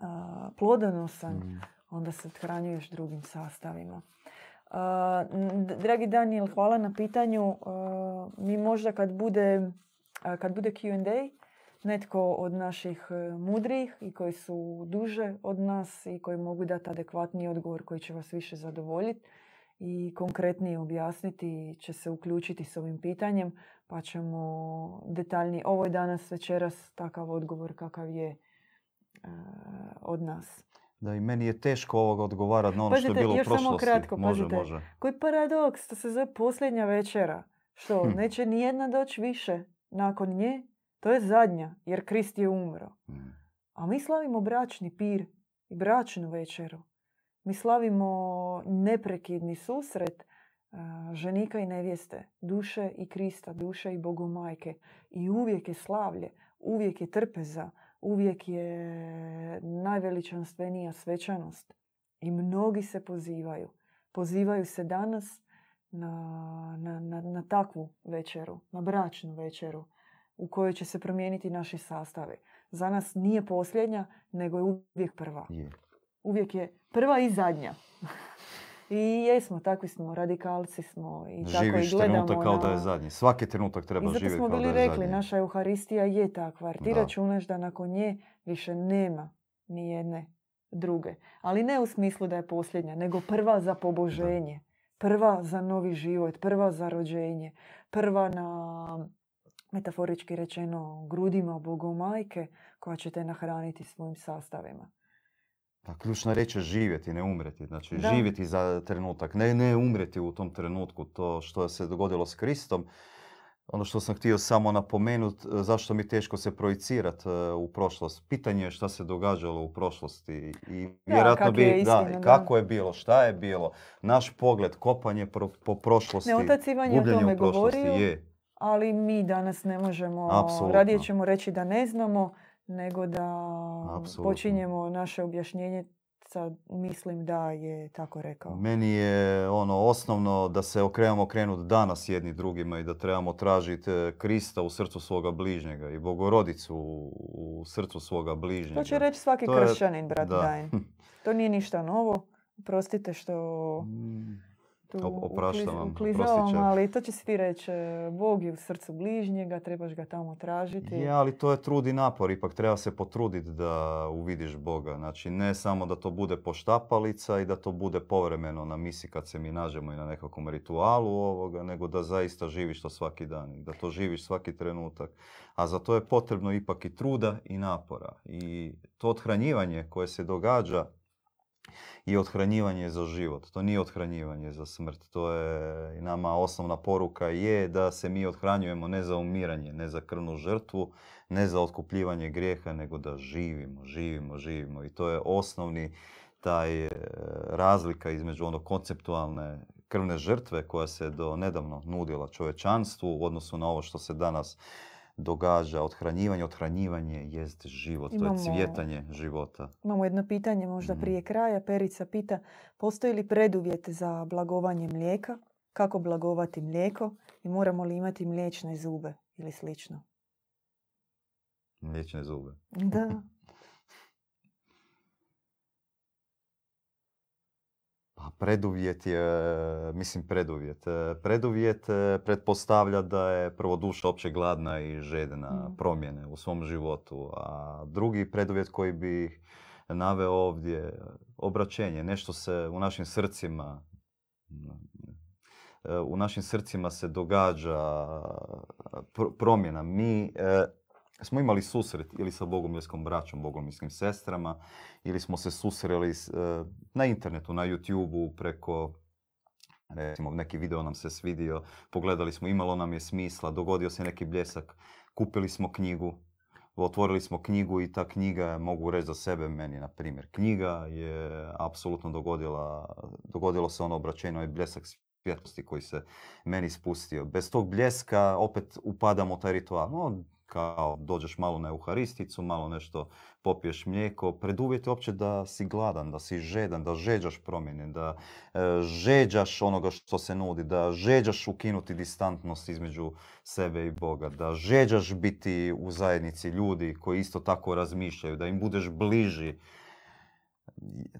a, plodonosan, Mm. onda se othranjuješ drugim sastavima. A, dragi Daniel, hvala na pitanju. A, mi možda kad bude, kad bude Q&A, netko od naših e, mudrijih i koji su duže od nas i koji mogu dati adekvatni odgovor koji će vas više zadovoljiti i konkretnije objasniti će se uključiti s ovim pitanjem pa ćemo detaljnije. Ovo je danas večeras takav odgovor kakav je e, od nas. Da i meni je teško ovoga odgovarati na ono što je bilo u još samo prošlosti. kratko, može, pazite. može. Koji paradoks, to se zove posljednja večera. Što, Hm. neće nijedna doći više nakon nje? To je zadnja, jer Krist je umro. Mm. A mi slavimo bračni pir i bračnu večeru. Mi slavimo neprekidni susret a, ženika i nevjeste, duše i Krista, duše i Bogomajke. I uvijek je slavlje, uvijek je trpeza, uvijek je najveličanstvenija svečanost. I mnogi se pozivaju. Pozivaju se danas na, na, na, na takvu večeru, na bračnu večeru u kojoj će se promijeniti naši sastavi. Za nas nije posljednja, nego je uvijek prva. Je. Uvijek je prva i zadnja. I jesmo, takvi smo, radikalci smo i tako i Živiš gledamo trenutak kao da je zadnji. Svaki trenutak treba živjeti smo kao bili da je rekli, zadnji. naša Euharistija je takva. Ti Da. računaš da nakon nje više nema ni jedne druge. Ali ne u smislu da je posljednja, nego prva za poboženje. Prva za novi život, prva za rođenje. Prva na, metaforički rečeno, grudima Bogomajke koja će te nahraniti svojim sastavima. Pa ključna reč je živjeti, ne umreti. Znači Da. živjeti za trenutak, ne, ne umreti u tom trenutku. To što se dogodilo s Kristom. Ono što sam htio samo napomenuti, zašto mi teško se projicirati u prošlost. Pitanje je šta se događalo u prošlosti i vjerojatno bi, je istina, da. kako je bilo, šta je bilo. Naš pogled, kopanje pro- po prošlosti, Ne, otac Ivan je o tome govorio. je. Ali mi danas ne možemo, Apsolutno. radije ćemo reći da ne znamo, nego da Apsolutno. počinjemo naše objašnjenje sa mislim da je tako rekao. Meni je ono osnovno da se okrenemo okrenut danas jedni drugima i da trebamo tražiti e, Krista u srcu svoga bližnjega i Bogorodicu u, u srcu svoga bližnjega. To će reći svaki To je- kršćanin, brat da. To nije ništa novo. Prostite što Mm, tu Op- opraštam ukliz- vam, uklizavam, ali to će svi reći. e, Bog je u srcu bližnjega, trebaš ga tamo tražiti. Je, ali to je trud i napor, ipak treba se potruditi da uvidiš Boga. Znači ne samo da to bude poštapalica i da to bude povremeno na misi kad se mi nađemo i na nekakvom ritualu ovoga, nego da zaista živiš to svaki dan i da to živiš svaki trenutak. A za to je potrebno ipak i truda i napora. I to othranjivanje koje se događa je othranjivanje za život. To nije othranjivanje za smrt. To je i nama osnovna poruka je da se mi othranjujemo ne za umiranje, ne za krvnu žrtvu, ne za otkupljivanje grijeha, nego da živimo, živimo, živimo. I to je osnovni taj e, razlika između ono konceptualne krvne žrtve koja se do nedavno nudila čovečanstvu u odnosu na ovo što se danas događa. Othranjivanje, othranjivanje jest život. To je cvjetanje života. Imamo jedno pitanje možda Mhm. prije kraja. Perica pita, postoji li preduvjet za blagovanje mlijeka? Kako blagovati mlijeko? I moramo li imati mliječne zube ili slično? Mliječne zube. Da. Pa preduvjet je, mislim preduvjet. E, Preduvjet e, pretpostavlja da je prvo duša opće gladna i željna Mm. promjene u svom životu. A drugi preduvjet koji bi naveo ovdje, obraćenje, nešto se u našim srcima e, u našim srcima se događa pr- promjena. Mi e, smo imali susret ili sa bogomilskom braćom, bogomilskim sestrama, ili smo se susreli e, na internetu, na YouTube-u, preko recimo neki video nam se svidio, pogledali smo imalo nam je smisla, dogodio se neki bljesak, kupili smo knjigu, otvorili smo knjigu i ta knjiga, je, mogu reći za sebe, meni na primjer, knjiga je apsolutno dogodila, dogodilo se ono obraćenje, ovaj bljesak svjetlosti koji se meni spustio. Bez tog bljeska opet upadamo u taj ritual. Kao dođeš malo na euharisticu, malo nešto popiješ mlijeko, preduvjet je uopće da si gladan, da si žedan, da žeđaš promjene, da e, žeđaš onoga što se nudi, da žeđaš ukinuti distantnost između sebe i Boga, da žeđaš biti u zajednici ljudi koji isto tako razmišljaju, da im budeš bliži.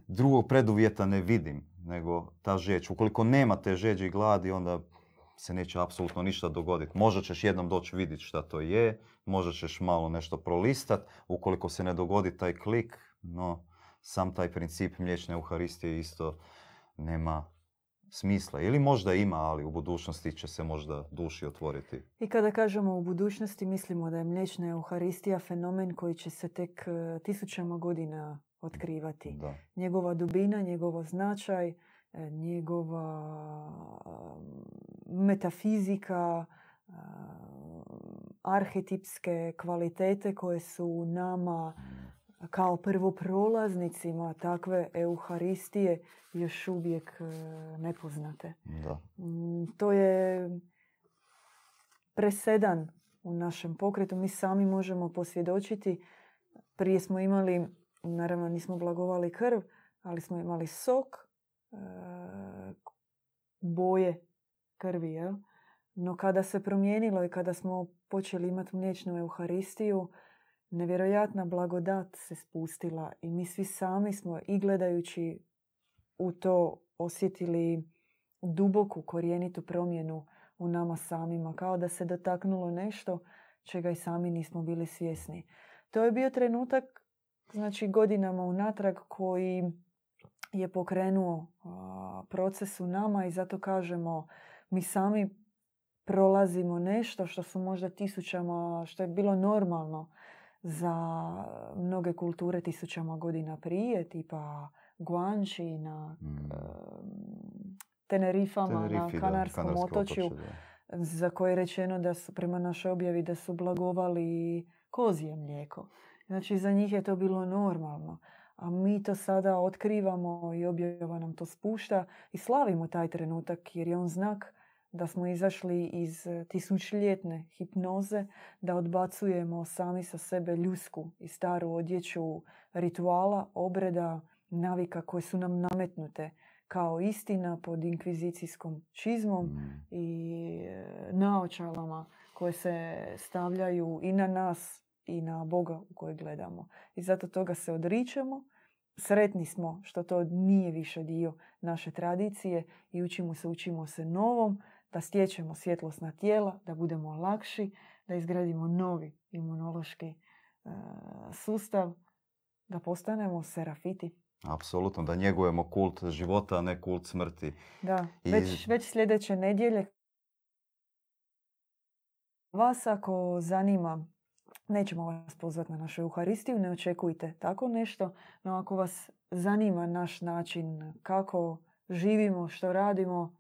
Drugog preduvjeta ne vidim nego ta žeđ. Ukoliko nema te žeđe i gladi, onda se neće apsolutno ništa dogoditi. Možda ćeš jednom doći vidjeti šta to je, možda ćeš malo nešto prolistat, ukoliko se ne dogodi taj klik, no sam taj princip mliječne euharistije isto nema smisla. Ili možda ima, ali u budućnosti će se možda duši otvoriti. I kada kažemo u budućnosti, mislimo da je mliječna euharistija fenomen koji će se tek e, tisućama godina otkrivati. Da. Njegova dubina, njegov značaj, njegova um, metafizika, um, arhetipske kvalitete koje su nama kao prvoprolaznicima takve euharistije još uvijek e, nepoznate. Da. Mm, To je presedan u našem pokretu. Mi sami možemo posvjedočiti. Prije smo imali, naravno nismo blagovali krv, ali smo imali sok, e, boje krvi. Jel? No kada se promijenilo i kada smo počeli imati mliječnu euharistiju, nevjerojatna blagodat se spustila i mi svi sami smo i gledajući u to osjetili duboku korijenitu promjenu u nama samima, kao da se dotaknulo nešto čega i sami nismo bili svjesni. To je bio trenutak, znači godinama unatrag koji je pokrenuo proces u nama i zato kažemo mi sami prolazimo nešto što su možda tisućama, što je bilo normalno za mnoge kulture tisućama godina prije, tipa Guanči na Mm. Tenerifama, na Tenerifi, da, Kanarskom otočju, za koje je rečeno da su prema našoj objavi da su blagovali kozije mlijeko. Znači za njih je to bilo normalno. A mi to sada otkrivamo i objava nam to spušta i slavimo taj trenutak jer je on znak da smo izašli iz eh, tisućljetne hipnoze, da odbacujemo sami sa sebe ljusku i staru odjeću rituala, obreda, navika koje su nam nametnute kao istina pod inkvizicijskom čizmom Mm. i e, naočalama koje se stavljaju i na nas i na Boga u koje gledamo. I zato toga se odričemo. Sretni smo što to nije više dio naše tradicije i učimo se, učimo se novom, da stječemo svjetlosna tijela, da budemo lakši, da izgradimo novi imunološki e, sustav, da postanemo serafiti. Apsolutno, da njegujemo kult života, a ne kult smrti. Da, I- već, već sljedeće nedjelje vas ako zanima, nećemo vas pozvati na našu Euharistiju, ne očekujte tako nešto, no ako vas zanima naš način kako živimo, što radimo,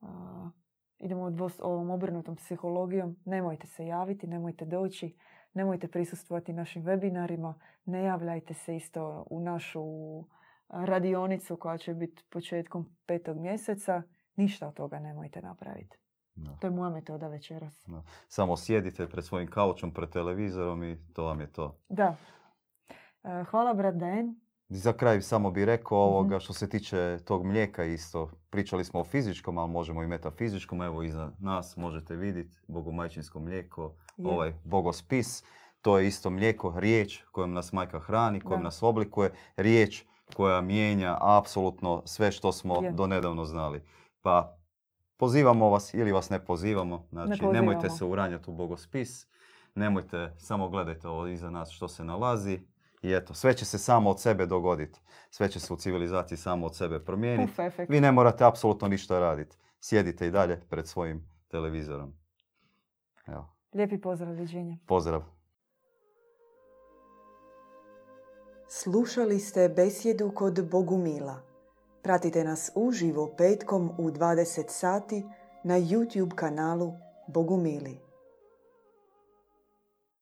a, idemo dvos- ovom obrnutom psihologijom, nemojte se javiti, nemojte doći, nemojte prisustvovati našim webinarima, ne javljajte se isto u našu radionicu koja će biti početkom petog mjeseca. Ništa od toga nemojte napraviti. Da. To je moja metoda večeras. Samo sjedite pred svojim kaučom, pred televizorom i to vam je to. Da. E, Hvala brat Dan. Za kraj samo bih rekao Mhm. ovoga što se tiče tog mlijeka isto. Pričali smo o fizičkom, ali možemo i metafizičkom. Evo iza nas možete vidjeti bogomajčinsko mlijeko, Je. ovaj bogospis. To je isto mlijeko, riječ kojom nas majka hrani, kojom Da. nas oblikuje. Riječ koja mijenja apsolutno sve što smo Je. do nedavno znali. Pa pozivamo vas ili vas ne pozivamo. Znači, nemojte pozivamo. se uranjati u bogospis. Nemojte, samo gledajte ovo iza nas što se nalazi. I eto, sve će se samo od sebe dogoditi. Sve će se u civilizaciji samo od sebe promijeniti. Vi ne morate apsolutno ništa raditi. Sjedite i dalje pred svojim televizorom. Evo, Lijepi pozdrav, viđenja. pozdrav. Slušali ste besjedu kod Bogumila. Pratite nas uživo petkom u 20 sati na YouTube kanalu Bogumili.